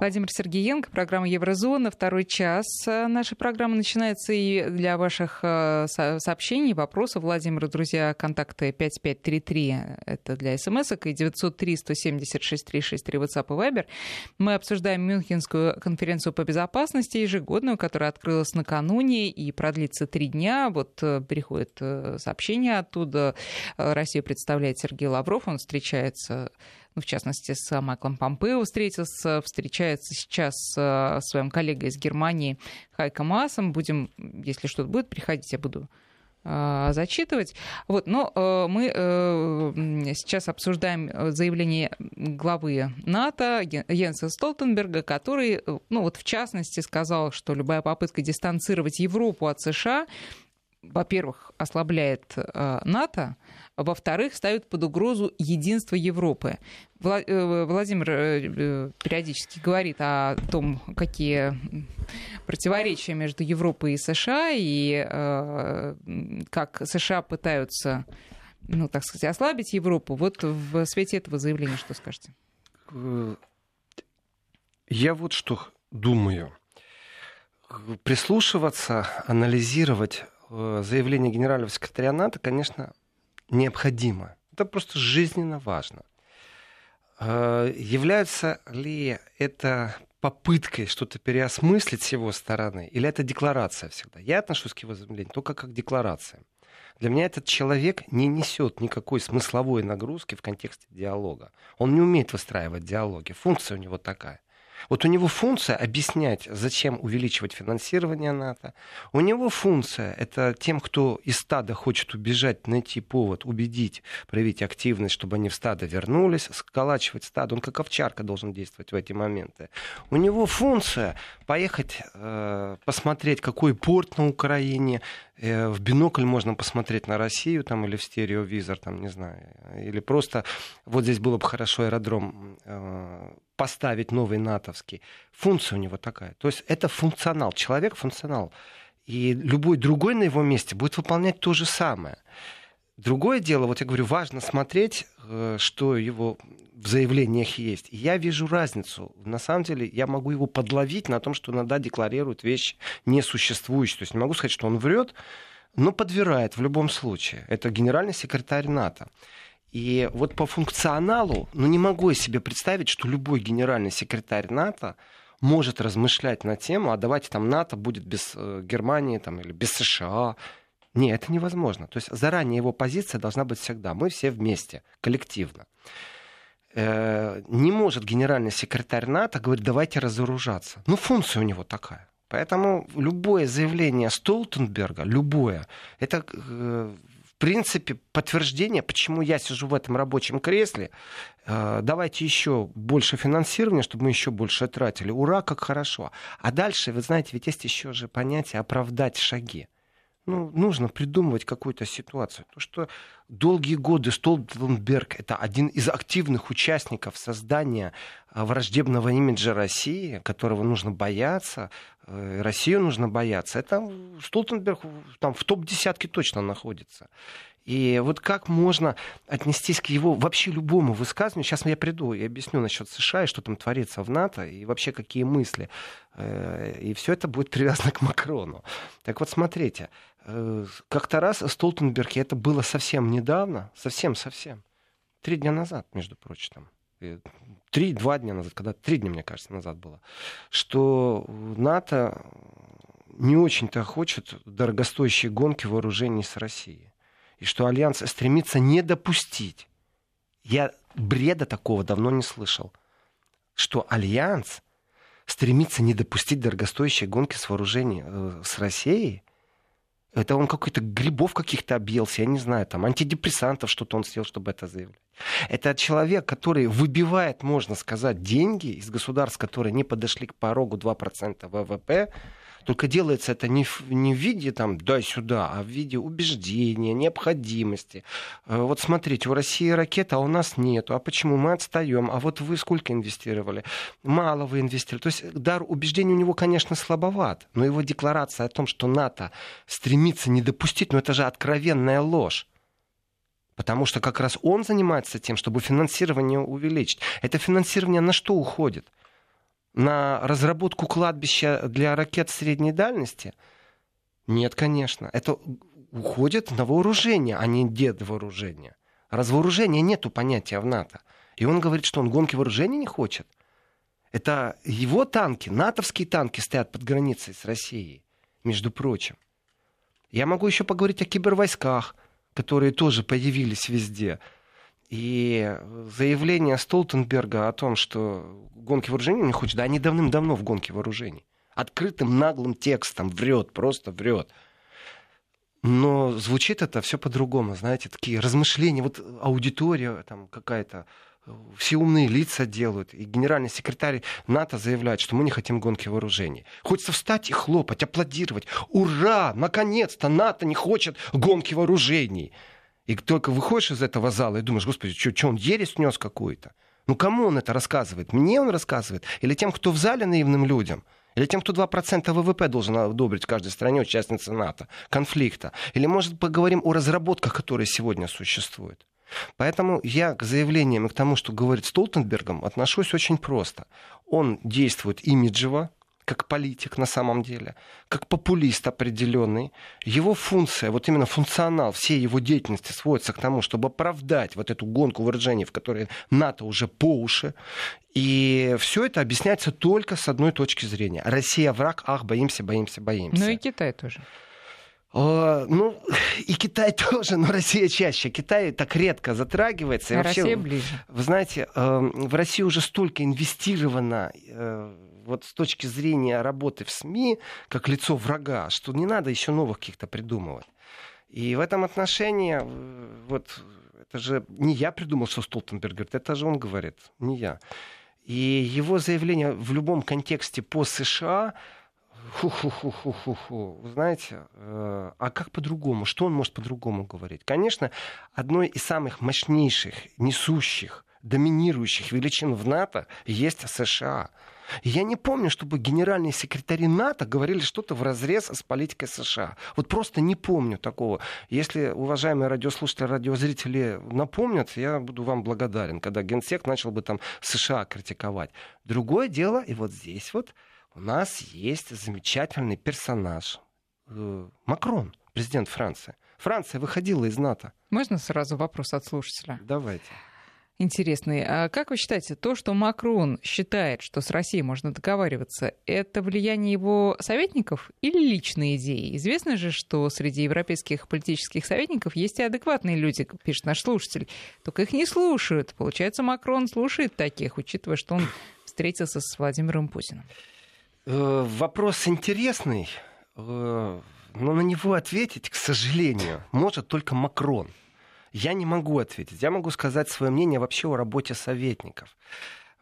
Владимир Сергеенко, программа Еврозона, второй час нашей программы начинается и для ваших э, сообщений, вопросов, Владимир, друзья, контакты 5533, это для смс и 903 176 363 WhatsApp и Viber. Мы обсуждаем Мюнхенскую конференцию по безопасности ежегодную, которая открылась накануне и продлится три дня. Вот э, приходит э, сообщение оттуда. Россию представляет Сергей Лавров, он встречается ну, в частности, с Майклом Помпео встретился, встречается сейчас с своим коллегой из Германии Хайко Масом. Будем, если что-то будет приходить, я буду а, зачитывать. Вот, но э, мы э, сейчас обсуждаем заявление главы НАТО Йенса Столтенберга, который, ну вот в частности, сказал, что любая попытка дистанцировать Европу от США во-первых, ослабляет э, НАТО, во-вторых, ставит под угрозу единство Европы. Э, Владимир э, периодически говорит о том, какие противоречия между Европой и США, и как США пытаются, ну, так сказать, ослабить Европу. Вот в свете этого заявления что скажете? Я вот что думаю. Прислушиваться, анализировать заявление генерального секретаря НАТО, конечно, необходимо. Это просто жизненно важно. Э, является ли это попыткой что-то переосмыслить с его стороны, или это декларация всегда? Я отношусь к его заявлению только как к декларации. Для меня этот человек не несет никакой смысловой нагрузки в контексте диалога. Он не умеет выстраивать диалоги. Функция у него такая. Вот у него функция объяснять, зачем увеличивать финансирование НАТО. У него функция это тем, кто из стада хочет убежать, найти повод, убедить, проявить активность, чтобы они в стадо вернулись, сколачивать стадо. Он как овчарка должен действовать в эти моменты. У него функция поехать э, посмотреть, какой порт на Украине, в бинокль можно посмотреть на Россию там, или в стереовизор, там, не знаю. Или просто вот здесь было бы хорошо аэродром э, поставить новый натовский. Функция у него такая. То есть это функционал. Человек функционал. И любой другой на его месте будет выполнять то же самое. Другое дело, вот я говорю, важно смотреть, э, что его в заявлениях есть. И я вижу разницу. На самом деле я могу его подловить на том, что иногда декларирует вещи несуществующие. То есть не могу сказать, что он врет, но подбирает в любом случае. Это генеральный секретарь НАТО. И вот по функционалу, ну не могу я себе представить, что любой генеральный секретарь НАТО может размышлять на тему, а давайте там НАТО будет без э, Германии там, или без США. Нет, это невозможно. То есть заранее его позиция должна быть всегда. Мы все вместе, коллективно. Э, не может генеральный секретарь НАТО говорить, давайте разоружаться. Ну, функция у него такая. Поэтому любое заявление Столтенберга, любое, это э, принципе, подтверждение, почему я сижу в этом рабочем кресле. Э, давайте еще больше финансирования, чтобы мы еще больше тратили. Ура, как хорошо. А дальше, вы знаете, ведь есть еще же понятие оправдать шаги. Ну, нужно придумывать какую-то ситуацию. То, что долгие годы Столтенберг это один из активных участников создания э, враждебного имиджа России, которого нужно бояться, Э, Россию нужно бояться. Это Столтенберг там в топ-десятке точно находится. И вот как можно отнестись к его вообще любому высказыванию? Сейчас я приду и объясню насчет США и что там творится в НАТО, и вообще какие мысли. Э, и все это будет привязано к Макрону. Так вот, смотрите, э, как-то раз Столтенберг, и это было совсем недавно, совсем-совсем, три дня назад, между прочим, три, два дня назад, когда три дня, мне кажется, назад было, что НАТО не очень-то хочет дорогостоящие гонки вооружений с Россией. И что Альянс стремится не допустить. Я бреда такого давно не слышал. Что Альянс стремится не допустить дорогостоящие гонки с вооружением э, с Россией. Это он какой-то грибов каких-то объелся, я не знаю, там антидепрессантов что-то он сделал, чтобы это заявлять. Это человек, который выбивает, можно сказать, деньги из государств, которые не подошли к порогу 2% ВВП, только делается это не в, не в виде там дай сюда, а в виде убеждения, необходимости. Э, вот смотрите, у России ракета, а у нас нету. А почему мы отстаем? А вот вы сколько инвестировали? Мало вы инвестировали. То есть дар убеждения у него, конечно, слабоват. Но его декларация о том, что НАТО стремится не допустить, ну это же откровенная ложь. Потому что как раз он занимается тем, чтобы финансирование увеличить. Это финансирование на что уходит? На разработку кладбища для ракет средней дальности? Нет, конечно. Это уходит на вооружение, а не дед вооружения. Развооружения нету понятия в НАТО. И он говорит, что он гонки вооружений не хочет. Это его танки, натовские танки стоят под границей с Россией, между прочим. Я могу еще поговорить о кибервойсках, которые тоже появились везде. И заявление Столтенберга о том, что гонки вооружений не хочет, да они давным-давно в гонке вооружений. Открытым наглым текстом врет, просто врет. Но звучит это все по-другому, знаете, такие размышления, вот аудитория там какая-то, все умные лица делают. И генеральный секретарь НАТО заявляет, что мы не хотим гонки вооружений. Хочется встать и хлопать, аплодировать. Ура! Наконец-то НАТО не хочет гонки вооружений. И только выходишь из этого зала и думаешь, господи, что он ересь нес какую-то? Ну кому он это рассказывает? Мне он рассказывает? Или тем, кто в зале наивным людям? Или тем, кто 2% ВВП должен одобрить в каждой стране, участнице НАТО, конфликта? Или, может, поговорим о разработках, которые сегодня существуют? Поэтому я к заявлениям и к тому, что говорит Столтенбергом, отношусь очень просто. Он действует имиджево, как политик на самом деле, как популист определенный. Его функция, вот именно функционал всей его деятельности сводится к тому, чтобы оправдать вот эту гонку вооружений, в которой НАТО уже по уши. И все это объясняется только с одной точки зрения. Россия враг, ах, боимся, боимся, боимся. Ну и Китай тоже. О, ну, и Китай тоже, но Россия чаще. Китай так редко затрагивается. А вообще, Россия ближе. Вы знаете, э, в России уже столько инвестировано э, вот с точки зрения работы в СМИ, как лицо врага, что не надо еще новых каких-то придумывать. И в этом отношении, э, вот, это же не я придумал, что Столтенберг говорит, это же он говорит, не я. И его заявление в любом контексте по США Ху-ху-ху-ху-ху-ху. Вы знаете, э, а как по-другому? Что он может по-другому говорить? Конечно, одной из самых мощнейших, несущих, доминирующих величин в НАТО есть США. Я не помню, чтобы генеральные секретари НАТО говорили что-то в разрез с политикой США. Вот просто не помню такого. Если уважаемые радиослушатели, радиозрители напомнят, я буду вам благодарен, когда генсек начал бы там США критиковать. Другое дело, и вот здесь вот у нас есть замечательный персонаж. Э, Макрон, президент Франции. Франция выходила из НАТО. Можно сразу вопрос от слушателя? Давайте. Интересный. А как вы считаете, то, что Макрон считает, что с Россией можно договариваться, это влияние его советников или личные идеи? Известно же, что среди европейских политических советников есть и адекватные люди, пишет наш слушатель. Только их не слушают. Получается, Макрон слушает таких, учитывая, что он встретился с Владимиром Путиным. Э, вопрос интересный, э, но на него ответить, к сожалению, может только Макрон. Я не могу ответить. Я могу сказать свое мнение вообще о работе советников.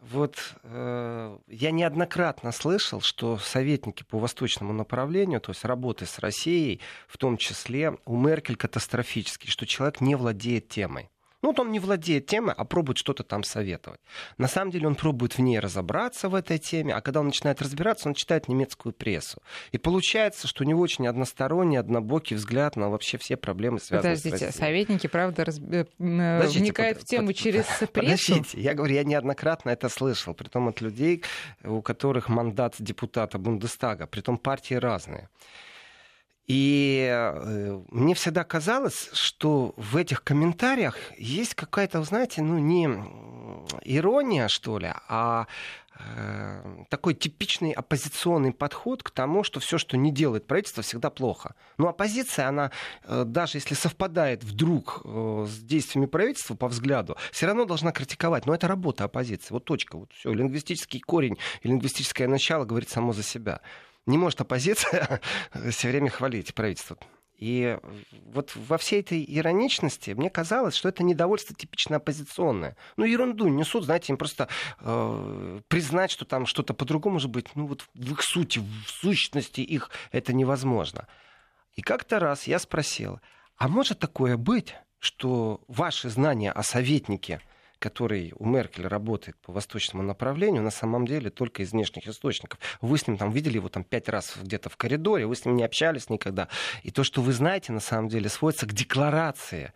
Вот э, я неоднократно слышал, что советники по восточному направлению, то есть работы с Россией, в том числе у Меркель катастрофический, что человек не владеет темой. Ну, вот он не владеет темой, а пробует что-то там советовать. На самом деле он пробует в ней разобраться в этой теме, а когда он начинает разбираться, он читает немецкую прессу. И получается, что у него очень односторонний, однобокий взгляд на вообще все проблемы, связанные Подождите, с Россией. советники, правда, раз... Э, Подождите, вникают под... в тему под... через прессу? Подождите, я говорю, я неоднократно это слышал, при том от людей, у которых мандат депутата Бундестага, при том партии разные. И э, мне всегда казалось, что в этих комментариях есть какая-то, знаете, ну не ирония, что ли, а э, такой типичный оппозиционный подход к тому, что все, что не делает правительство, всегда плохо. Но оппозиция, она, э, даже если совпадает вдруг с действиями правительства по взгляду, все равно должна критиковать. Но это работа оппозиции. Вот точка. Вот все. Лингвистический корень и лингвистическое начало говорит само за себя не может оппозиция все время хвалить правительство. И вот во всей этой ироничности мне казалось, что это недовольство типично оппозиционное. Ну, ерунду несут, знаете, им просто э, признать, что там что-то по-другому может быть. Ну, вот в их сути, в сущности их это невозможно. И как-то раз я спросил, а может такое быть, что ваши знания о советнике – который у Меркель работает по восточному направлению, на самом деле только из внешних источников. Вы с ним там видели его там пять раз где-то в коридоре, вы с ним не общались никогда. И то, что вы знаете, на самом деле, сводится к декларации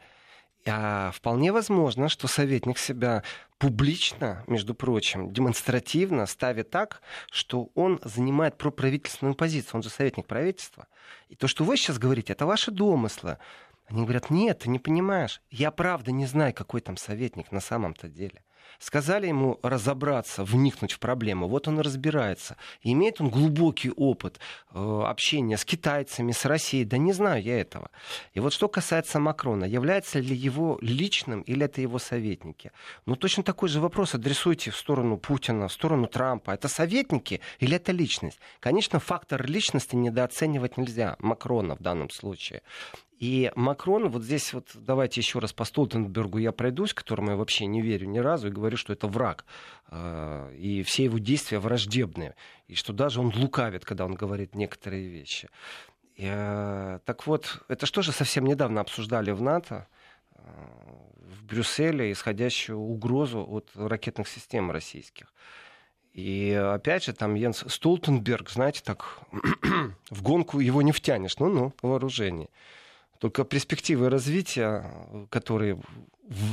А вполне возможно, что советник себя публично, между прочим, демонстративно ставит так, что он занимает проправительственную позицию. Он же советник правительства. И то, что вы сейчас говорите, это ваши домыслы. Они говорят, нет, ты не понимаешь. Я правда не знаю, какой там советник на самом-то деле. Сказали ему разобраться, вникнуть в проблему. Вот он разбирается. Имеет он глубокий опыт э, общения с китайцами, с Россией. Да не знаю я этого. И вот что касается Макрона, является ли его личным или это его советники? Ну, точно такой же вопрос адресуйте в сторону Путина, в сторону Трампа. Это советники или это личность? Конечно, фактор личности недооценивать нельзя. Макрона в данном случае. И Макрон, вот здесь вот давайте еще раз по Столтенбергу я пройдусь, которому я вообще не верю ни разу, и говорю, что это враг. А, и все его действия враждебные. И что даже он лукавит, когда он говорит некоторые вещи. И, а, так вот, это что же совсем недавно обсуждали в НАТО, а, в Брюсселе, исходящую угрозу от ракетных систем российских. И опять же, там Йенс Столтенберг, знаете, так в гонку его не втянешь. Ну-ну, вооружение. Только перспективы развития, которые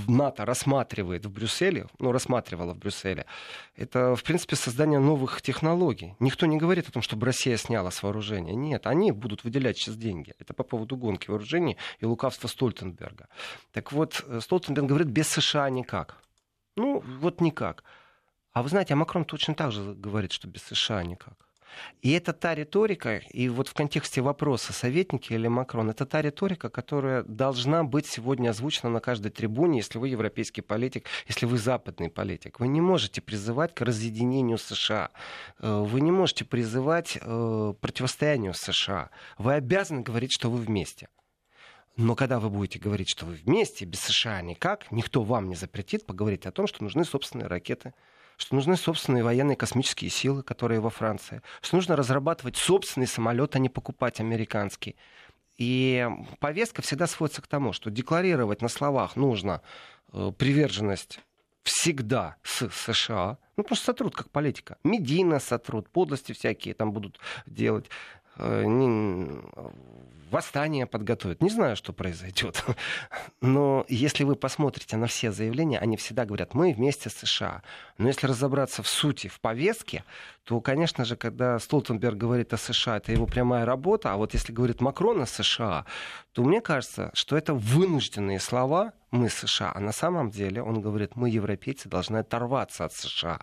НАТО рассматривает в Брюсселе, ну, рассматривала в Брюсселе, это, в принципе, создание новых технологий. Никто не говорит о том, чтобы Россия сняла с вооружения. Нет, они будут выделять сейчас деньги. Это по поводу гонки вооружений и лукавства Стольтенберга. Так вот, Столтенберг говорит, без США никак. Ну, вот никак. А вы знаете, а Макрон точно так же говорит, что без США никак. И это та риторика, и вот в контексте вопроса, советники или Макрон, это та риторика, которая должна быть сегодня озвучена на каждой трибуне, если вы европейский политик, если вы западный политик. Вы не можете призывать к разъединению США. Э, вы не можете призывать э, противостоянию США. Вы обязаны говорить, что вы вместе. Но когда вы будете говорить, что вы вместе, без США никак, никто вам не запретит поговорить о том, что нужны собственные ракеты, что нужны собственные военные космические силы, которые во Франции, что нужно разрабатывать собственный самолет, а не покупать американский. И повестка всегда сводится к тому, что декларировать на словах нужно э, приверженность всегда с США, ну просто сотрут как политика. Медийно сотрут, подлости всякие там будут делать. Э, восстание подготовят. Не знаю, что произойдет. Но если вы посмотрите на все заявления, они всегда говорят, мы вместе с США. Но если разобраться в сути, в повестке, то, конечно же, когда Столтенберг говорит о США, это его прямая работа, а вот если говорит Макрон о США, то мне кажется, что это вынужденные слова, мы США, а на самом деле он говорит, мы, европейцы, должны оторваться от США.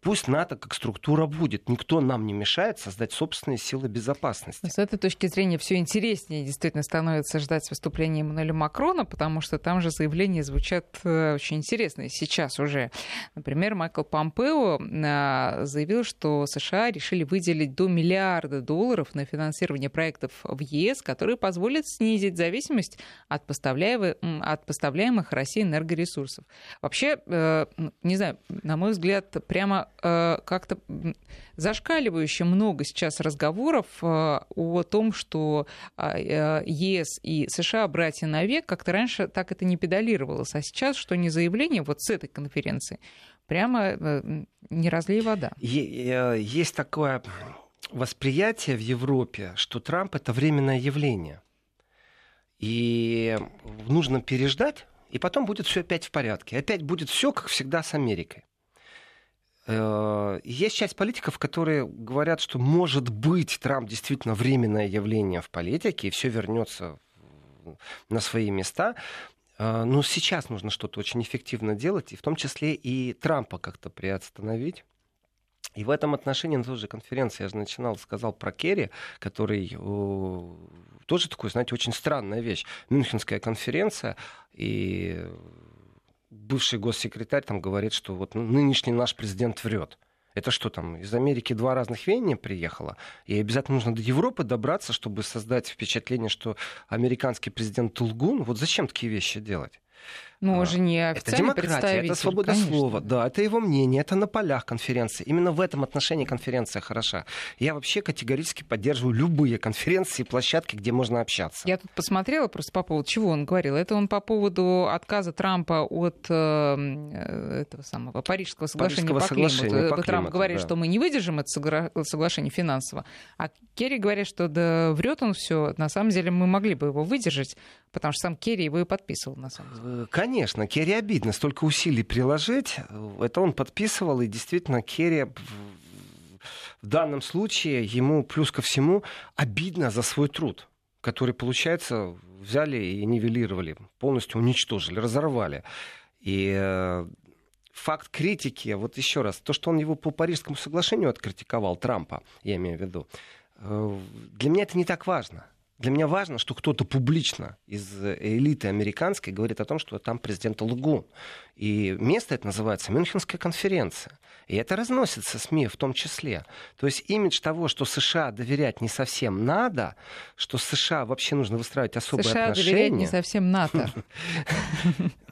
Пусть НАТО как структура будет, никто нам не мешает создать собственные силы безопасности. С этой точки зрения все интереснее действительно становится ждать выступления Эммануэля Макрона, потому что там же заявления звучат э, очень интересные сейчас уже. Например, Майкл Помпео э, заявил, что США решили выделить до миллиарда долларов на финансирование проектов в ЕС, которые позволят снизить зависимость от поставляемых, от поставляемых России энергоресурсов. Вообще, э, не знаю, на мой взгляд, прямо э, как-то зашкаливающе много сейчас разговоров э, о том, что ЕС и США братья навек, как-то раньше так это не педалировалось, а сейчас, что не заявление вот с этой конференции, прямо не разлей вода. Есть такое восприятие в Европе, что Трамп это временное явление. И нужно переждать, и потом будет все опять в порядке. Опять будет все, как всегда, с Америкой. Э, есть часть политиков, которые говорят, что может быть Трамп действительно временное явление в политике, и все вернется на свои места. Э, но сейчас нужно что-то очень эффективно делать, и в том числе и Трампа как-то приостановить. И в этом отношении на той же конференции я же начинал, сказал про Керри, который тоже такой, знаете, очень странная вещь. Мюнхенская конференция, и бывший госсекретарь там говорит, что вот нынешний наш президент врет. Это что там, из Америки два разных веяния приехало? И обязательно нужно до Европы добраться, чтобы создать впечатление, что американский президент лгун. Вот зачем такие вещи делать? Ну, уже не Это демократия, это свобода конечно. слова. Да, это его мнение, это на полях конференции. Именно в этом отношении конференция хороша. Я вообще категорически поддерживаю любые конференции и площадки, где можно общаться. Я тут посмотрела просто по поводу, чего он говорил. Это он по поводу отказа Трампа от э, э этого самого Парижского соглашения Парижского по соглашения климату. По Трамп климату, говорит, да. что мы не выдержим это соглашение финансово. А Керри говорит, что да врет он все. На самом деле мы могли бы его выдержать, потому что сам Керри его и подписывал, на самом деле. Э, конечно Конечно, Керри обидно. Столько усилий приложить. Это он подписывал, и действительно Керри в данном случае ему плюс ко всему обидно за свой труд, который, получается, взяли и нивелировали, полностью уничтожили, разорвали. И э, факт критики, вот еще раз, то, что он его по Парижскому соглашению откритиковал, Трампа, я имею в виду, э, для меня это не так важно. Для меня важно, что кто-то публично из элиты американской говорит о том, что там президент лгун. И место это называется Мюнхенская конференция. И это разносится СМИ в том числе. То есть имидж того, что США доверять не совсем надо, что США вообще нужно выстраивать особые США отношения. США доверять не совсем НАТО.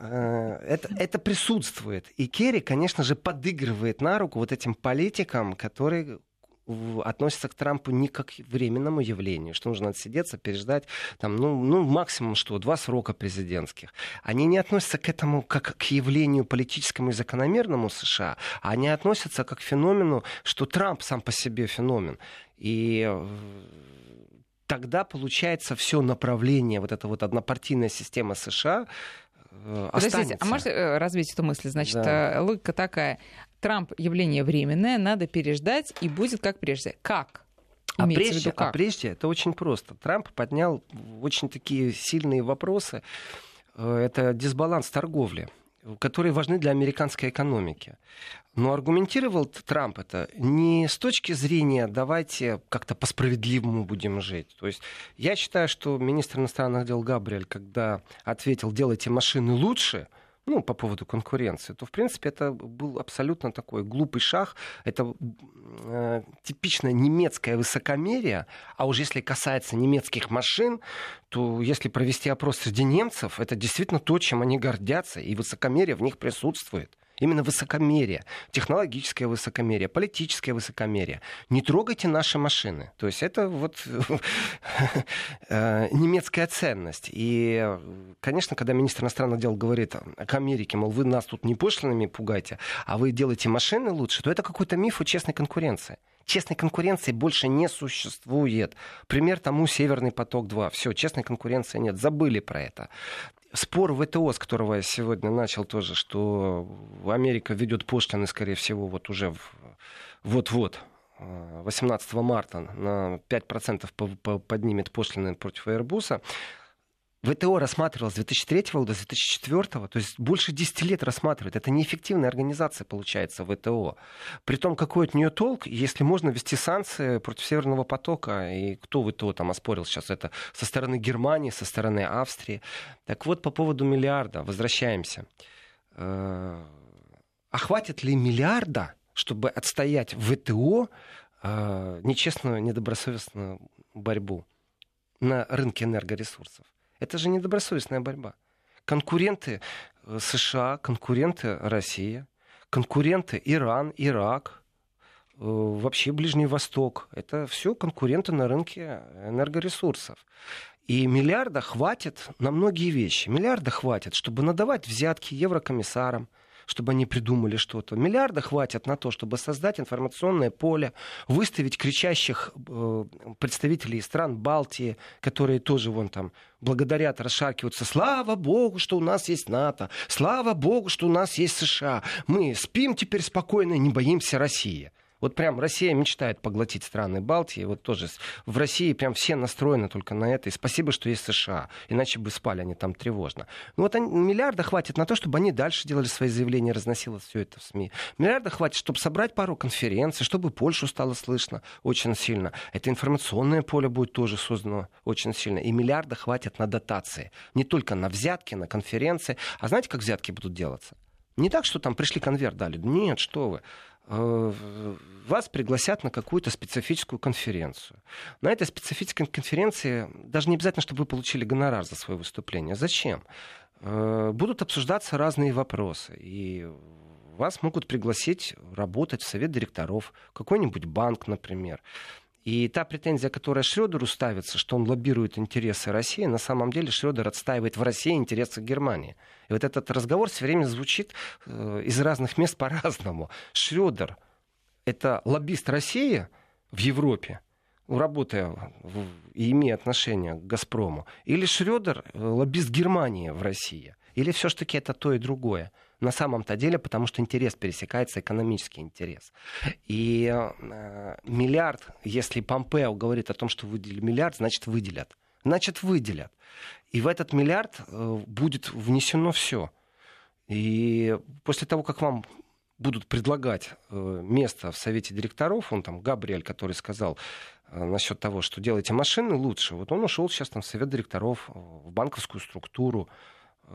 Э, это, это присутствует. И Керри, конечно же, подыгрывает на руку вот этим политикам, которые относятся к Трампу не как к временному явлению, что нужно отсидеться, переждать, там, ну, ну, максимум что, два срока президентских. Они не относятся к этому как к явлению политическому и закономерному США, а они относятся как к феномену, что Трамп сам по себе феномен. И э, тогда получается все направление, вот эта вот однопартийная система США, э, Подождите, а можете э, развить эту мысль? Значит, да. логика такая. Трамп явление временное, надо переждать, и будет как прежде. Как? А прежде, как? а прежде это очень просто. Трамп поднял очень такие сильные вопросы. Э, это дисбаланс торговли которые важны для американской экономики. Но аргументировал Трамп это не с точки зрения давайте как-то по-справедливому будем жить. То есть я считаю, что министр иностранных дел Габриэль, когда ответил делайте машины лучше – ну, по поводу конкуренции, то, в принципе, это был абсолютно такой глупый шаг. Это э, типичное немецкое высокомерие. А уж если касается немецких машин, то если провести опрос среди немцев, это действительно то, чем они гордятся, и высокомерие в них присутствует. Именно высокомерие, технологическое высокомерие, политическое высокомерие. Не трогайте наши машины. То есть это вот э, немецкая ценность. И, конечно, когда министр иностранных дел говорит к Америке, мол, вы нас тут не пошлинами пугаете, а вы делаете машины лучше, то это какой-то миф о честной конкуренции. Честной конкуренции больше не существует. Пример тому Северный поток-2. Все, честной конкуренции нет. Забыли про это спор ВТО, с которого я сегодня начал тоже, что Америка ведет пошлины, скорее всего, вот уже вот-вот, 18 марта на 5% поднимет пошлины против Airbus. ВТО рассматривалось с 2003 года, с 2004, то есть больше 10 лет рассматривает. Это неэффективная организация, получается, ВТО. При том, какой от нее толк, если можно ввести санкции против Северного потока, и кто ВТО там оспорил сейчас это со стороны Германии, со стороны Австрии. Так вот, по поводу миллиарда, возвращаемся. Э, а хватит ли миллиарда, чтобы отстоять ВТО э, нечестную, недобросовестную борьбу на рынке энергоресурсов? Это же недобросовестная борьба. Конкуренты э, США, конкуренты Россия, конкуренты Иран, Ирак, э, вообще Ближний Восток. Это все конкуренты на рынке энергоресурсов. И миллиарда хватит на многие вещи. Миллиарда хватит, чтобы надавать взятки еврокомиссарам, чтобы они придумали что-то. Миллиарда хватит на то, чтобы создать информационное поле, выставить кричащих э, представителей стран Балтии, которые тоже вон там благодарят, расшаркиваются. Слава Богу, что у нас есть НАТО. Слава Богу, что у нас есть США. Мы спим теперь спокойно, не боимся России. Вот прям Россия мечтает поглотить страны Балтии. Вот тоже в России прям все настроены только на это. И спасибо, что есть США. Иначе бы спали они там тревожно. Ну вот они, миллиарда хватит на то, чтобы они дальше делали свои заявления, разносилось все это в СМИ. Миллиарда хватит, чтобы собрать пару конференций, чтобы Польшу стало слышно очень сильно. Это информационное поле будет тоже создано очень сильно. И миллиарда хватит на дотации. Не только на взятки, на конференции. А знаете, как взятки будут делаться? Не так, что там пришли конверт дали. Нет, что вы. вас пригласят на какую-то специфическую конференцию. На этой специфической конференции даже не обязательно, чтобы вы получили гонорар за свое выступление. Зачем? Будут обсуждаться разные вопросы. И вас могут пригласить работать в совет директоров, какой-нибудь банк, например. И та претензия, которая Шредеру ставится, что он лоббирует интересы России, на самом деле Шредер отстаивает в России интересы Германии. И вот этот разговор все время звучит э, из разных мест по-разному. Шредер — это лоббист России в Европе, работая и имея отношение к «Газпрому», или Шредер — лоббист Германии в России, или все-таки это то и другое на самом-то деле, потому что интерес пересекается, экономический интерес. И э, миллиард, если Помпео говорит о том, что выделили миллиард, значит выделят. Значит выделят. И в этот миллиард э, будет внесено все. И после того, как вам будут предлагать э, место в совете директоров, он там, Габриэль, который сказал э, насчет того, что делайте машины лучше, вот он ушел сейчас там в совет директоров, э, в банковскую структуру,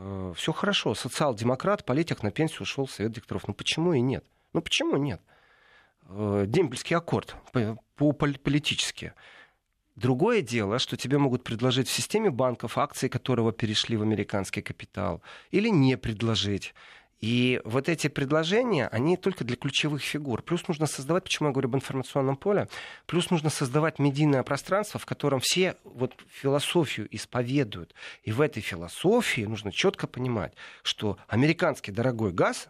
Э, все хорошо, социал-демократ, политик на пенсию ушел в совет директоров. Ну почему и нет? Ну почему нет? Э, дембельский аккорд по политически. Другое дело, что тебе могут предложить в системе банков акции, которого перешли в американский капитал, или не предложить. И вот эти предложения, они только для ключевых фигур. Плюс нужно создавать, почему я говорю об информационном поле, плюс нужно создавать медийное пространство, в котором все вот философию исповедуют. И в этой философии нужно четко понимать, что американский дорогой газ,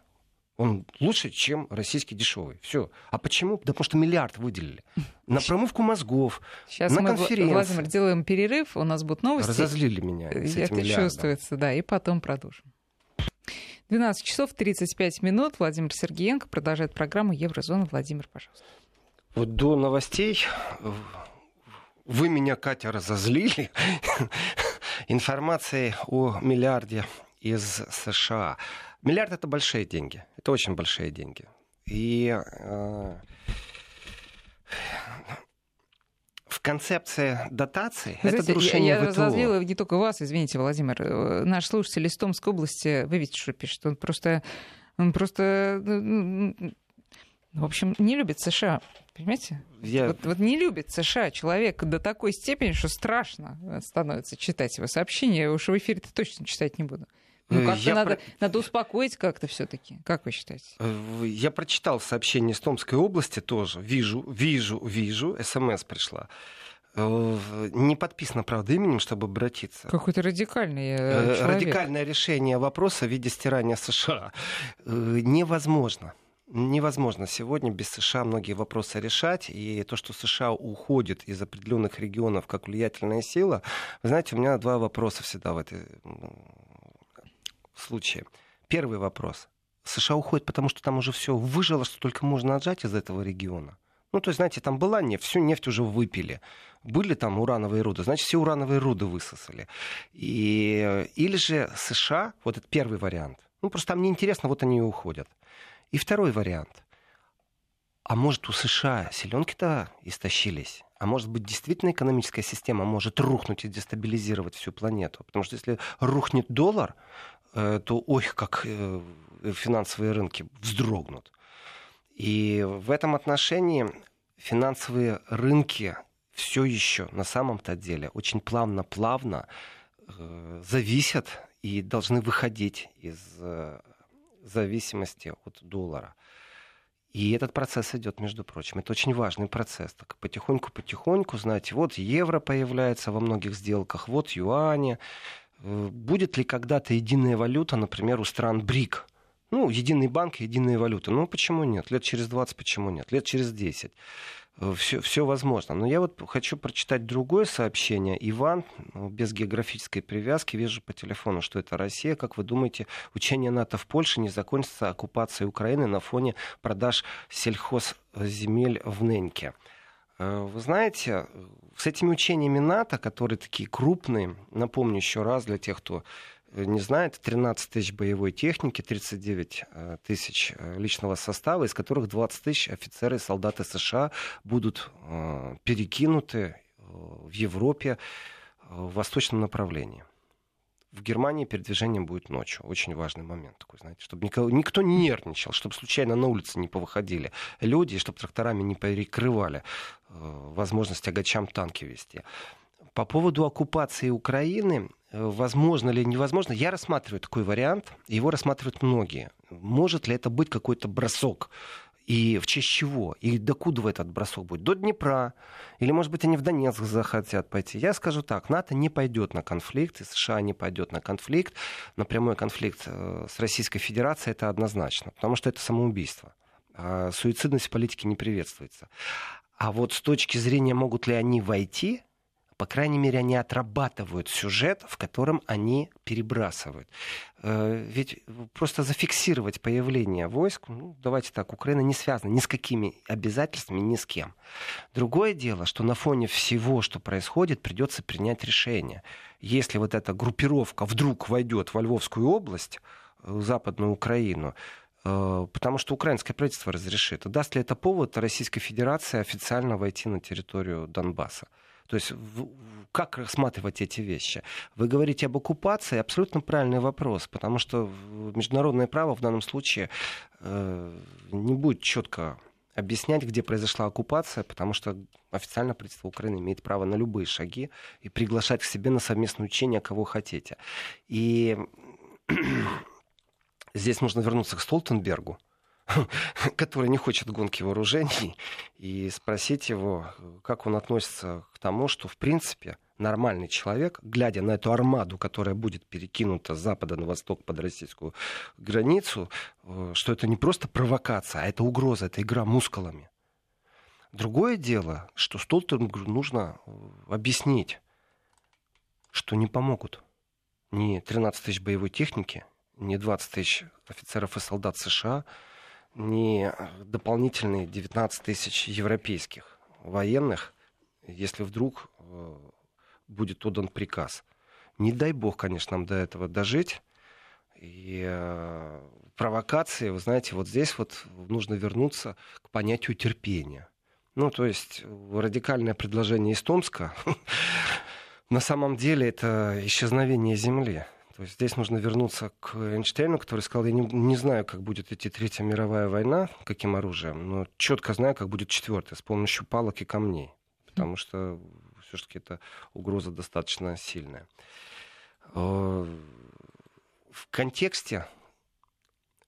он лучше, чем российский дешевый. Все. А почему? Да потому что миллиард выделили. На промывку мозгов, Сейчас на мы, конференции. Владимир, делаем перерыв, у нас будут новости. Разозлили меня Это миллиардом. чувствуется, да, и потом продолжим. 12 часов 35 минут. Владимир Сергеенко продолжает программу Еврозона. Владимир, пожалуйста. Вот до новостей вы меня, Катя, разозлили информацией о миллиарде из США. Миллиард это большие деньги. Это очень большие деньги. И э, в концепции дотации Вы это знаете, нарушение я, я ВТО. разозлила не только вас, извините, Владимир. Э, Наш слушатель из Томской области, вы видите, что пишет, он просто, он просто, ну, в общем, не любит США. Понимаете? Я- Вот, вот не любит США человек до такой степени, что страшно становится читать его сообщения. Уж в эфире-то точно читать не буду. Ну, Э, как-то надо, про- надо успокоить как-то все таки Как вы считаете? Э, Я прочитал сообщение из Томской области тоже. Вижу, вижу, вижу. СМС пришла. Э, Не подписано, правда, именем, чтобы обратиться. Э, Э, человек. Радикальное решение вопроса в виде стирания США невозможно. Невозможно сегодня без США многие вопросы решать. И то, что США уходит из определенных регионов как влиятельная сила, вы знаете, у меня два вопроса всегда в этой случае. Первый вопрос. США уходит, потому что там уже все выжило, что только можно отжать из этого региона. Ну, то есть, знаете, там была нефть, всю нефть уже выпили. Были там урановые руды, значит, все урановые руды высосали. И, или же США, вот это первый вариант. Ну, просто там неинтересно, вот они и уходят. И второй вариант. А может, у США селенки-то истощились? А может быть, действительно экономическая система может рухнуть и дестабилизировать всю планету? Потому что если рухнет доллар, то ой, как э, финансовые рынки вздрогнут. И в этом отношении финансовые рынки все еще на самом-то деле очень плавно-плавно э, зависят и должны выходить из э, зависимости от доллара. И этот процесс идет, между прочим. Это очень важный процесс. Так потихоньку-потихоньку, знаете, вот евро появляется во многих сделках, вот юани. Э, Будет ли когда-то единая валюта, например, у стран БРИК? Ну, единый банк, единая валюта. Ну, почему нет? Лет через 20 почему нет? Лет через 10. Все, все возможно. Но я вот хочу прочитать другое сообщение. Иван, ну, без географической привязки, вижу по телефону, что это Россия. Как вы думаете, учение НАТО в Польше не закончится оккупацией Украины на фоне продаж сельхозземель в Неньке? Э, Вы знаете, с этими учениями НАТО, которые такие крупные, напомню еще раз для тех, кто э, не знает, 13 тысяч боевой техники, 39 э, тысяч личного состава, из которых 20 тысяч офицеры и солдаты США будут перекинуты в Европе в восточном направлении. В Германии передвижение будет ночью. Очень важный момент такой, знаете, чтобы никого, никто не нервничал, чтобы случайно на улице не повыходили люди, чтобы тракторами не перекрывали э, возможность тягачам танки вести. По поводу оккупации Украины, э, возможно ли невозможно, я рассматриваю такой вариант, его рассматривают многие. Может ли это быть какой-то бросок и в честь чего? И докуда этот бросок будет? До Днепра? Или, может быть, они в Донецк захотят пойти? Я скажу так, НАТО не пойдет на конфликт, и США не пойдет на конфликт, на прямой конфликт э, с Российской Федерацией, это однозначно, потому что это самоубийство. А суицидность в политике не приветствуется. А вот с точки зрения, могут ли они войти, по крайней мере, они отрабатывают сюжет, в котором они перебрасывают. Э, ведь просто зафиксировать появление войск, ну, давайте так, Украина не связана ни с какими обязательствами, ни с кем. Другое дело, что на фоне всего, что происходит, придется принять решение. Если вот эта группировка вдруг войдет во Львовскую область, в Западную Украину, э, потому что украинское правительство разрешит. Даст ли это повод Российской Федерации официально войти на территорию Донбасса? То есть как рассматривать эти вещи? Вы говорите об оккупации, абсолютно правильный вопрос, потому что международное право в данном случае э, не будет четко объяснять, где произошла оккупация, потому что официально правительство Украины имеет право на любые шаги и приглашать к себе на совместное учение, кого хотите. И здесь нужно вернуться к Столтенбергу, который не хочет гонки вооружений, и спросить его, как он относится к тому, что, в принципе, нормальный человек, глядя на эту армаду, которая будет перекинута с запада на восток под российскую границу, э, что это не просто провокация, а это угроза, это игра мускулами. Другое дело, что Столтенгу нужно э, объяснить, что не помогут ни 13 тысяч боевой техники, ни 20 тысяч офицеров и солдат США, не дополнительные 19 тысяч европейских военных, если вдруг э, будет отдан приказ. Не дай бог, конечно, нам до этого дожить. И э, провокации, вы знаете, вот здесь вот нужно вернуться к понятию терпения. Ну, то есть радикальное предложение из Томска на самом деле это исчезновение Земли. То есть здесь нужно вернуться к Эйнштейну, который сказал, я не, не знаю, как будет идти Третья мировая война, каким оружием, но четко знаю, как будет четвертая, с помощью палок и камней. Потому что все-таки эта угроза достаточно сильная. Э, в контексте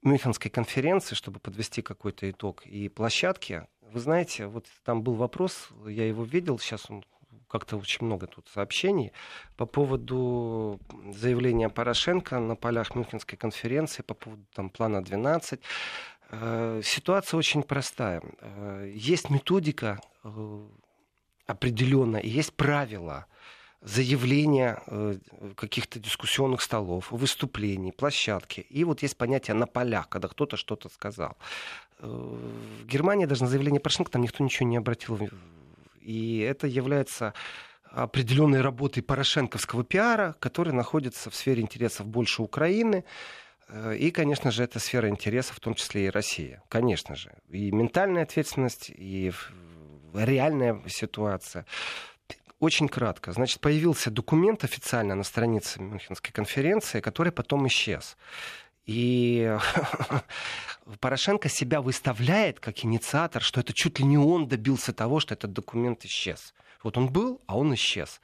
Мюнхенской конференции, чтобы подвести какой-то итог, и площадки, вы знаете, вот там был вопрос, я его видел, сейчас он как-то очень много тут сообщений по поводу заявления Порошенко на полях Мюнхенской конференции по поводу там, плана 12. Э, ситуация очень простая. Э, есть методика э, определенная, есть правила заявления каких-то дискуссионных столов, выступлений, площадки. И вот есть понятие на полях, когда кто-то что-то сказал. В Германии даже на заявление Порошенко там никто ничего не обратил и это является определенной работой порошенковского пиара, который находится в сфере интересов больше Украины. Э, и, конечно же, это сфера интересов, в том числе и Россия. Конечно же. И ментальная ответственность, и реальная ситуация. Очень кратко. Значит, появился документ официально на странице Мюнхенской конференции, который потом исчез. И Порошенко себя выставляет как инициатор, что это чуть ли не он добился того, что этот документ исчез. Вот он был, а он исчез.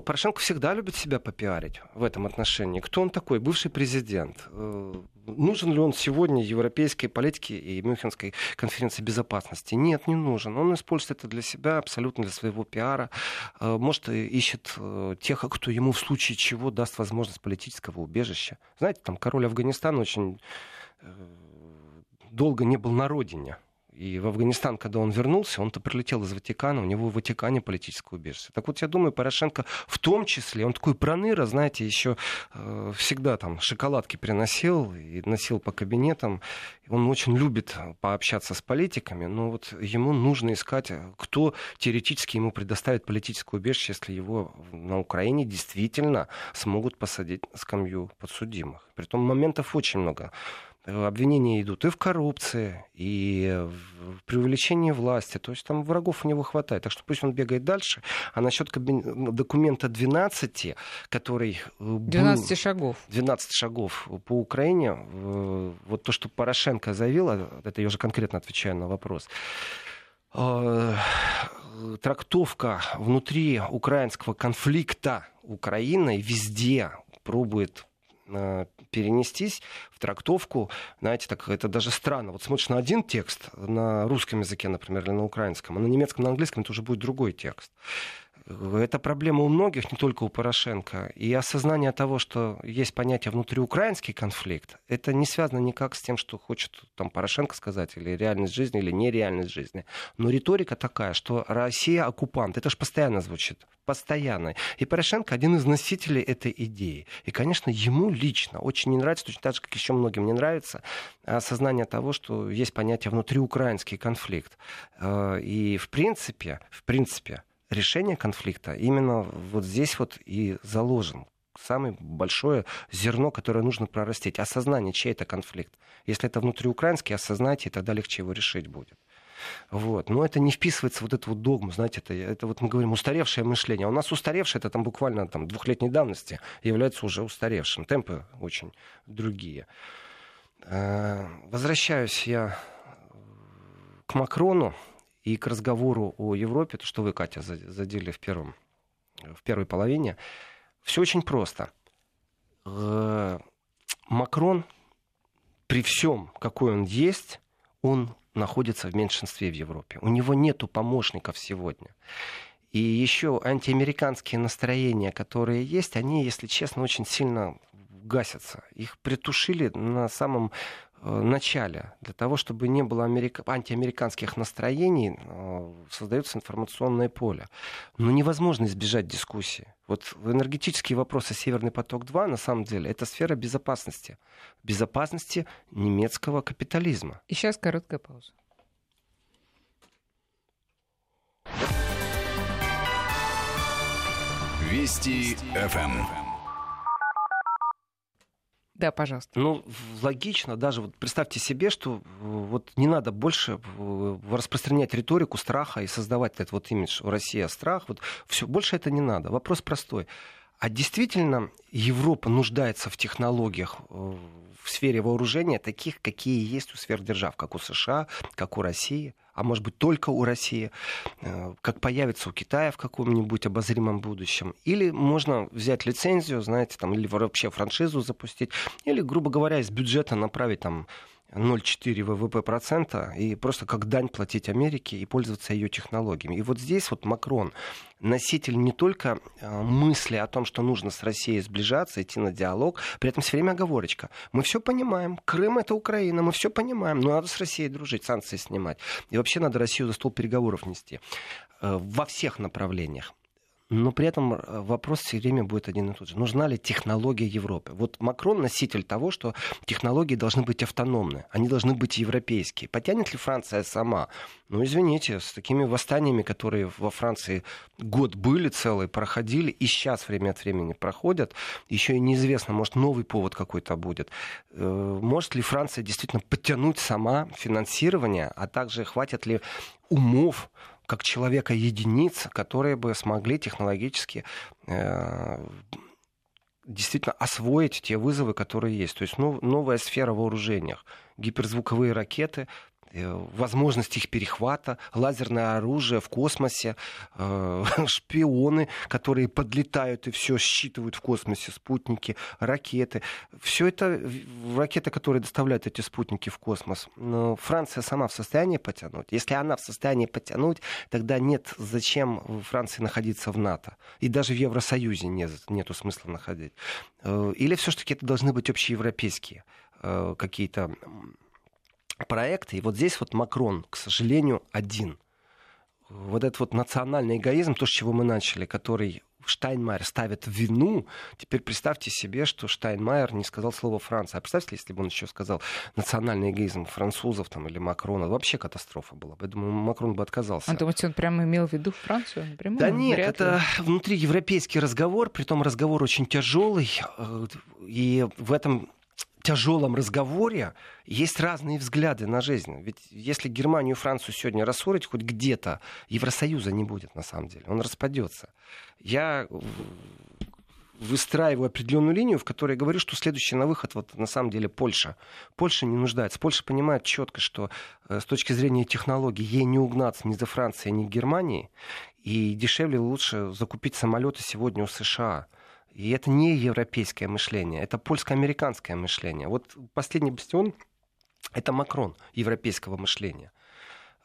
Порошенко всегда любит себя попиарить в этом отношении. Кто он такой? Бывший президент. Э, нужен ли он сегодня европейской политике и Мюнхенской конференции безопасности? Нет, не нужен. Он использует это для себя, абсолютно для своего пиара. Э, может, ищет э, тех, кто ему в случае чего даст возможность политического убежища. Знаете, там король Афганистана очень долго не был на родине. И в Афганистан, когда он вернулся, он-то прилетел из Ватикана, у него в Ватикане политическое убежище. Так вот, я думаю, Порошенко в том числе, он такой проныра, знаете, еще э, всегда там шоколадки приносил и носил по кабинетам. Он очень любит пообщаться с политиками, но вот ему нужно искать, кто теоретически ему предоставит политическое убежище, если его на Украине действительно смогут посадить на скамью подсудимых. Притом моментов очень много обвинения идут и в коррупции, и в преувеличении власти. То есть там врагов у него хватает. Так что пусть он бегает дальше. А насчет документа 12, который... 12 был... шагов. 12 шагов по Украине. Вот то, что Порошенко заявил, это я уже конкретно отвечаю на вопрос трактовка внутри украинского конфликта Украины везде пробует э, перенестись в трактовку, знаете, так это даже странно. Вот смотришь на один текст на русском языке, например, или на украинском, а на немецком, на английском это уже будет другой текст. Это проблема у многих, не только у Порошенко. И осознание того, что есть понятие внутриукраинский конфликт, это не связано никак с тем, что хочет там, Порошенко сказать, или реальность жизни, или нереальность жизни. Но риторика такая, что Россия оккупант. Это же постоянно звучит. Постоянно. И Порошенко один из носителей этой идеи. И, конечно, ему лично очень не нравится, точно так же, как еще многим не нравится, осознание того, что есть понятие внутриукраинский конфликт. Э, и, в принципе, в принципе, решение конфликта именно вот здесь вот и заложен самое большое зерно, которое нужно прорастить. Осознание, чей это конфликт. Если это внутриукраинский, осознайте, и тогда легче его решить будет. Вот. Но это не вписывается вот эту вот догму, знаете, это, это вот мы говорим устаревшее мышление. А у нас устаревшее, это там буквально там, двухлетней давности, является уже устаревшим. Темпы очень другие. Э, возвращаюсь я к Макрону. И к разговору о Европе, то, что вы, Катя, задели в, первом, в первой половине, все очень просто. Э, Макрон, при всем, какой он есть, он находится в меньшинстве в Европе. У него нет помощников сегодня. И еще антиамериканские настроения, которые есть, они, если честно, очень сильно гасятся. Их притушили на самом начале, для того, чтобы не было америка... антиамериканских настроений, э, создается информационное поле. Но невозможно избежать дискуссии. Вот энергетические вопросы «Северный поток-2» на самом деле это сфера безопасности. Безопасности немецкого капитализма. И сейчас короткая пауза. Вести ФМ. Да, пожалуйста. Ну, логично, даже вот представьте себе, что э, вот не надо больше э, распространять риторику страха и создавать этот вот имидж Россия страх. Вот все, больше это не надо. Вопрос простой. А действительно Европа нуждается в технологиях э, в сфере вооружения, таких, какие есть у сверхдержав, как у США, как у России? А может быть только у России, э, как появится у Китая в каком-нибудь обозримом будущем. Или можно взять лицензию, знаете, там, или вообще франшизу запустить, или, грубо говоря, из бюджета направить там 0,4 ВВП процента и просто как дань платить Америке и пользоваться ее технологиями. И вот здесь вот Макрон носитель не только э, мысли о том, что нужно с Россией сближаться, идти на диалог, при этом все время оговорочка. Мы все понимаем, Крым это Украина, мы все понимаем, но надо с Россией дружить, санкции снимать. И вообще надо Россию за стол переговоров нести э, во всех направлениях но при этом э, вопрос все время будет один и тот же. Нужна ли технология Европы? Вот Макрон носитель того, что технологии должны быть автономны, они должны быть европейские. Потянет ли Франция сама? Ну, извините, с такими восстаниями, которые во Франции год были целые, проходили, и сейчас время от времени проходят, еще и неизвестно, может, новый повод какой-то будет. Э, может ли Франция действительно подтянуть сама финансирование, а также хватит ли умов как человека единиц, которые бы смогли технологически э, действительно освоить те вызовы, которые есть. То есть ну, новая сфера вооружениях. Гиперзвуковые ракеты, возможность их перехвата, лазерное оружие в космосе, э, шпионы, которые подлетают и все считывают в космосе, спутники, ракеты. Все это ракеты, которые доставляют эти спутники в космос. Но Франция сама в состоянии потянуть. Если она в состоянии потянуть, тогда нет зачем Франции находиться в НАТО. И даже в Евросоюзе нет нету смысла находить. Э, или все-таки это должны быть общеевропейские какие-то проекты. И вот здесь вот Макрон, к сожалению, один. Вот этот вот национальный эгоизм, то, с чего мы начали, который Штайнмайер ставит вину. Теперь представьте себе, что Штайнмайер не сказал слово Франция. А представьте, если бы он еще сказал национальный эгоизм французов там, или Макрона. Вообще катастрофа была бы. Я думаю, Макрон бы отказался. А думаете, он прямо имел в виду Францию напрямую? Да нет, Вряд это ли. внутриевропейский разговор, при том разговор очень тяжелый. Э, и в этом тяжелом разговоре есть разные взгляды на жизнь. Ведь если Германию и Францию сегодня рассорить хоть где-то, Евросоюза не будет на самом деле. Он распадется. Я выстраиваю определенную линию, в которой говорю, что следующий на выход вот на самом деле Польша. Польша не нуждается. Польша понимает четко, что э, с точки зрения технологий ей не угнаться ни за Францией, ни Германией. И дешевле лучше закупить самолеты сегодня у США. И это не европейское мышление, это польско-американское мышление. Вот последний бастион — это Макрон европейского мышления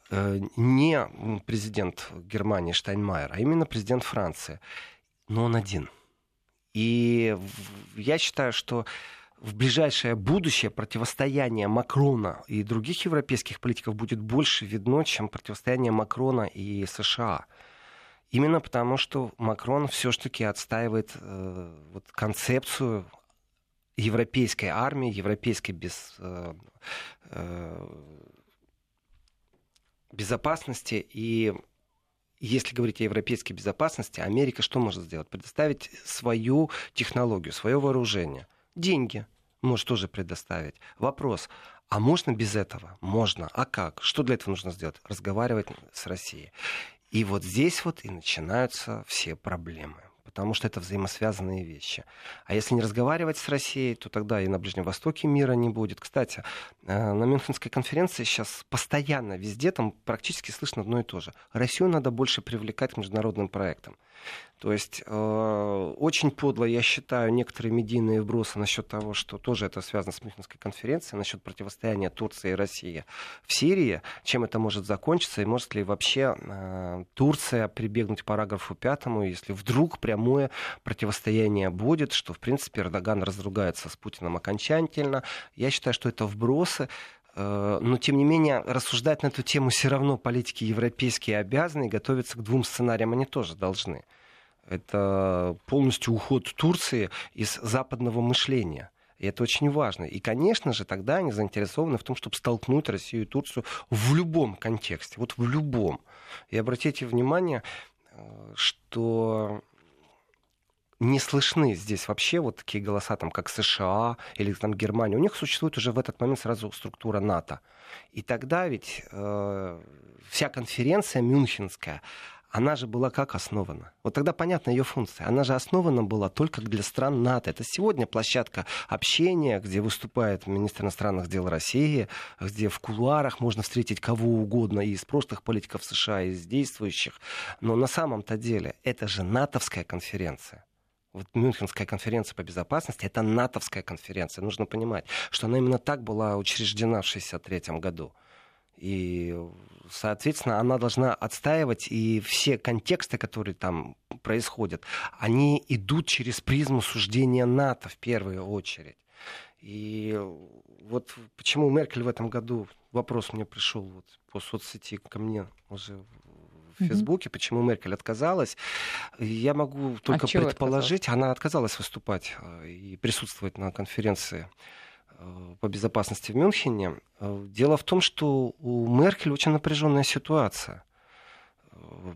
э, не президент Германии Штайнмайер, а именно президент Франции. Но он один. И я считаю, что в ближайшее будущее противостояние Макрона и других европейских политиков будет больше видно, чем противостояние Макрона и США. Именно потому, что Макрон все-таки отстаивает э, вот, концепцию европейской армии, европейской без, э, э, безопасности. И если говорить о европейской безопасности, Америка что может сделать? Предоставить свою технологию, свое вооружение. Деньги может тоже предоставить. Вопрос, а можно без этого? Можно. А как? Что для этого нужно сделать? Разговаривать с Россией. И вот здесь вот и начинаются все проблемы потому что это взаимосвязанные вещи. А если не разговаривать с Россией, то тогда и на Ближнем Востоке мира не будет. Кстати, э, на Мюнхенской конференции сейчас постоянно везде там практически слышно одно и то же. Россию надо больше привлекать к международным проектам. То есть э, очень подло, я считаю, некоторые медийные вбросы насчет того, что тоже это связано с Мюнхенской конференцией, насчет противостояния Турции и России в Сирии, чем это может закончиться, и может ли вообще э, Турция прибегнуть к параграфу пятому, если вдруг прямое противостояние будет, что, в принципе, Эрдоган разругается с Путиным окончательно. Я считаю, что это вбросы, но, тем не менее, рассуждать на эту тему все равно политики европейские обязаны и готовиться к двум сценариям они тоже должны. Это полностью уход Турции из западного мышления. И это очень важно. И, конечно же, тогда они заинтересованы в том, чтобы столкнуть Россию и Турцию в любом контексте. Вот в любом. И обратите внимание, э, что не слышны здесь вообще вот такие голоса, там, как США или там, Германия. У них существует уже в этот момент сразу структура НАТО. И тогда ведь э, вся конференция мюнхенская, она же была как основана? Вот тогда понятна ее функция. Она же основана была только для стран НАТО. Это сегодня площадка общения, где выступает министр иностранных дел России, где в кулуарах можно встретить кого угодно и из прошлых политиков США, и из действующих. Но на самом-то деле это же натовская конференция. Вот Мюнхенская конференция по безопасности это натовская конференция. Нужно понимать, что она именно так была учреждена в 1963 году. И, соответственно, она должна отстаивать, и все контексты, которые там происходят, они идут через призму суждения НАТО в первую очередь. И вот почему Меркель в этом году, вопрос мне пришел вот по соцсети ко мне уже в Фейсбуке, почему Меркель отказалась. Я могу только а предположить, она отказалась выступать э, и присутствовать на конференции Э, по безопасности в Мюнхене. Э, дело в том, что у Меркель очень напряженная ситуация.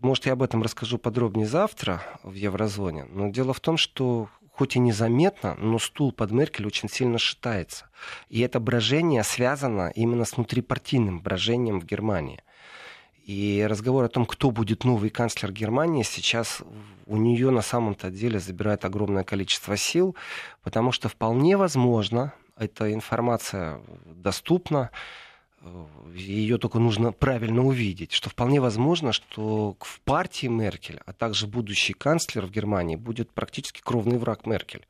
Может, я об этом расскажу подробнее завтра в еврозоне. Но дело в том, что хоть и незаметно, но стул под Меркель очень сильно шатается. И это брожение связано именно с внутрипартийным брожением в Германии. И разговор о том, кто будет новый канцлер Германии, сейчас у нее на самом-то деле забирает огромное количество сил, потому что вполне возможно, эта информация доступна, ее только нужно правильно увидеть, что вполне возможно, что в партии Меркель, а также будущий канцлер в Германии будет практически кровный враг Меркель.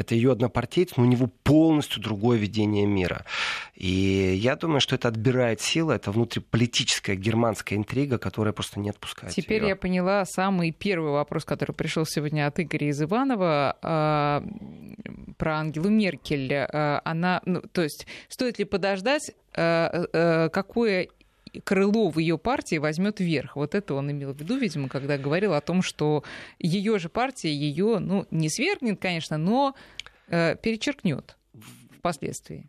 Это ее однопартийец, но у него полностью другое видение мира. И я думаю, что это отбирает силы, это внутриполитическая германская интрига, которая просто не отпускает Теперь ее. я поняла самый первый вопрос, который пришел сегодня от Игоря из Иванова э, про Ангелу Меркель. Э, она, ну, то есть, стоит ли подождать, э, э, какое крыло в ее партии возьмет верх. Вот это он имел в виду, видимо, когда говорил о том, что ее же партия ее, ну, не свергнет, конечно, но э, перечеркнет впоследствии.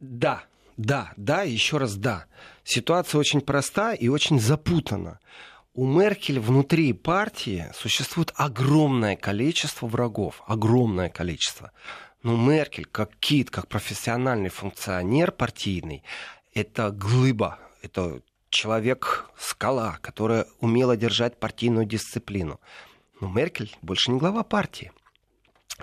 Да, да, да, еще раз да. Ситуация очень проста и очень запутана. У Меркель внутри партии существует огромное количество врагов, огромное количество. Но Меркель, как кит, как профессиональный функционер партийный, это глыба, это человек-скала, которая умела держать партийную дисциплину. Но Меркель больше не глава партии.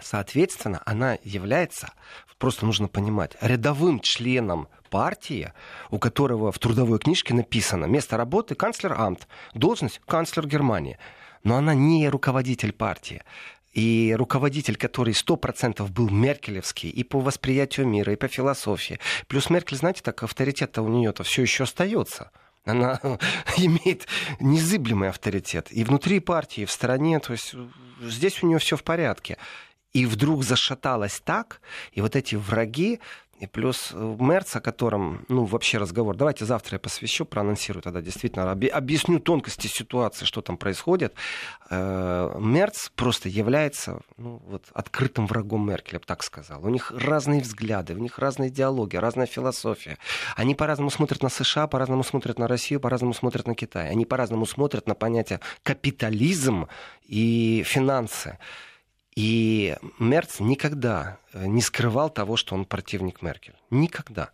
Соответственно, она является, просто нужно понимать, рядовым членом партии, у которого в трудовой книжке написано место работы канцлер Амт, должность канцлер Германии. Но она не руководитель партии. И руководитель, который сто процентов был меркелевский и по восприятию мира, и по философии. Плюс Меркель, знаете, так авторитет-то у нее-то все еще остается. Она имеет незыблемый авторитет и внутри партии, и в стороне. То есть здесь у нее все в порядке и вдруг зашаталась так, и вот эти враги, и плюс э, Мерц, о котором, ну, вообще разговор. Давайте завтра я посвящу, проанонсирую тогда действительно, объясню тонкости ситуации, что там происходит. Э, Мерц просто является ну, вот, открытым врагом Меркель, я бы так сказал. У них разные взгляды, у них разные идеологии, разная философия. Они по-разному смотрят на США, по-разному смотрят на Россию, по-разному смотрят на Китай. Они по-разному смотрят на понятие капитализм и финансы. И Мерц никогда э, не скрывал того, что он противник Меркель. Никогда.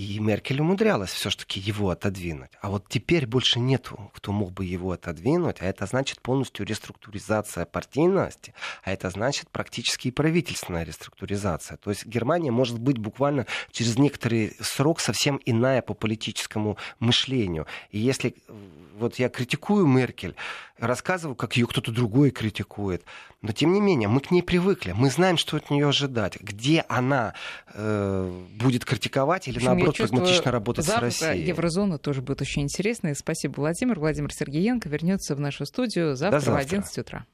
И Меркель умудрялась все-таки его отодвинуть. А вот теперь больше нету, кто мог бы его отодвинуть. А это значит полностью реструктуризация партийности. А это значит практически и правительственная реструктуризация. То есть Германия может быть буквально через некоторый срок совсем иная по политическому мышлению. И если вот я критикую Меркель, рассказываю, как ее кто-то другой критикует. Но тем не менее, мы к ней привыкли. Мы знаем, что от нее ожидать. Где она э, будет критиковать или, общем, наоборот, прагматично работать с Россией. Еврозона тоже будет очень интересной. Спасибо, Владимир. Владимир Сергеенко вернется в нашу студию завтра, завтра. в 11 утра.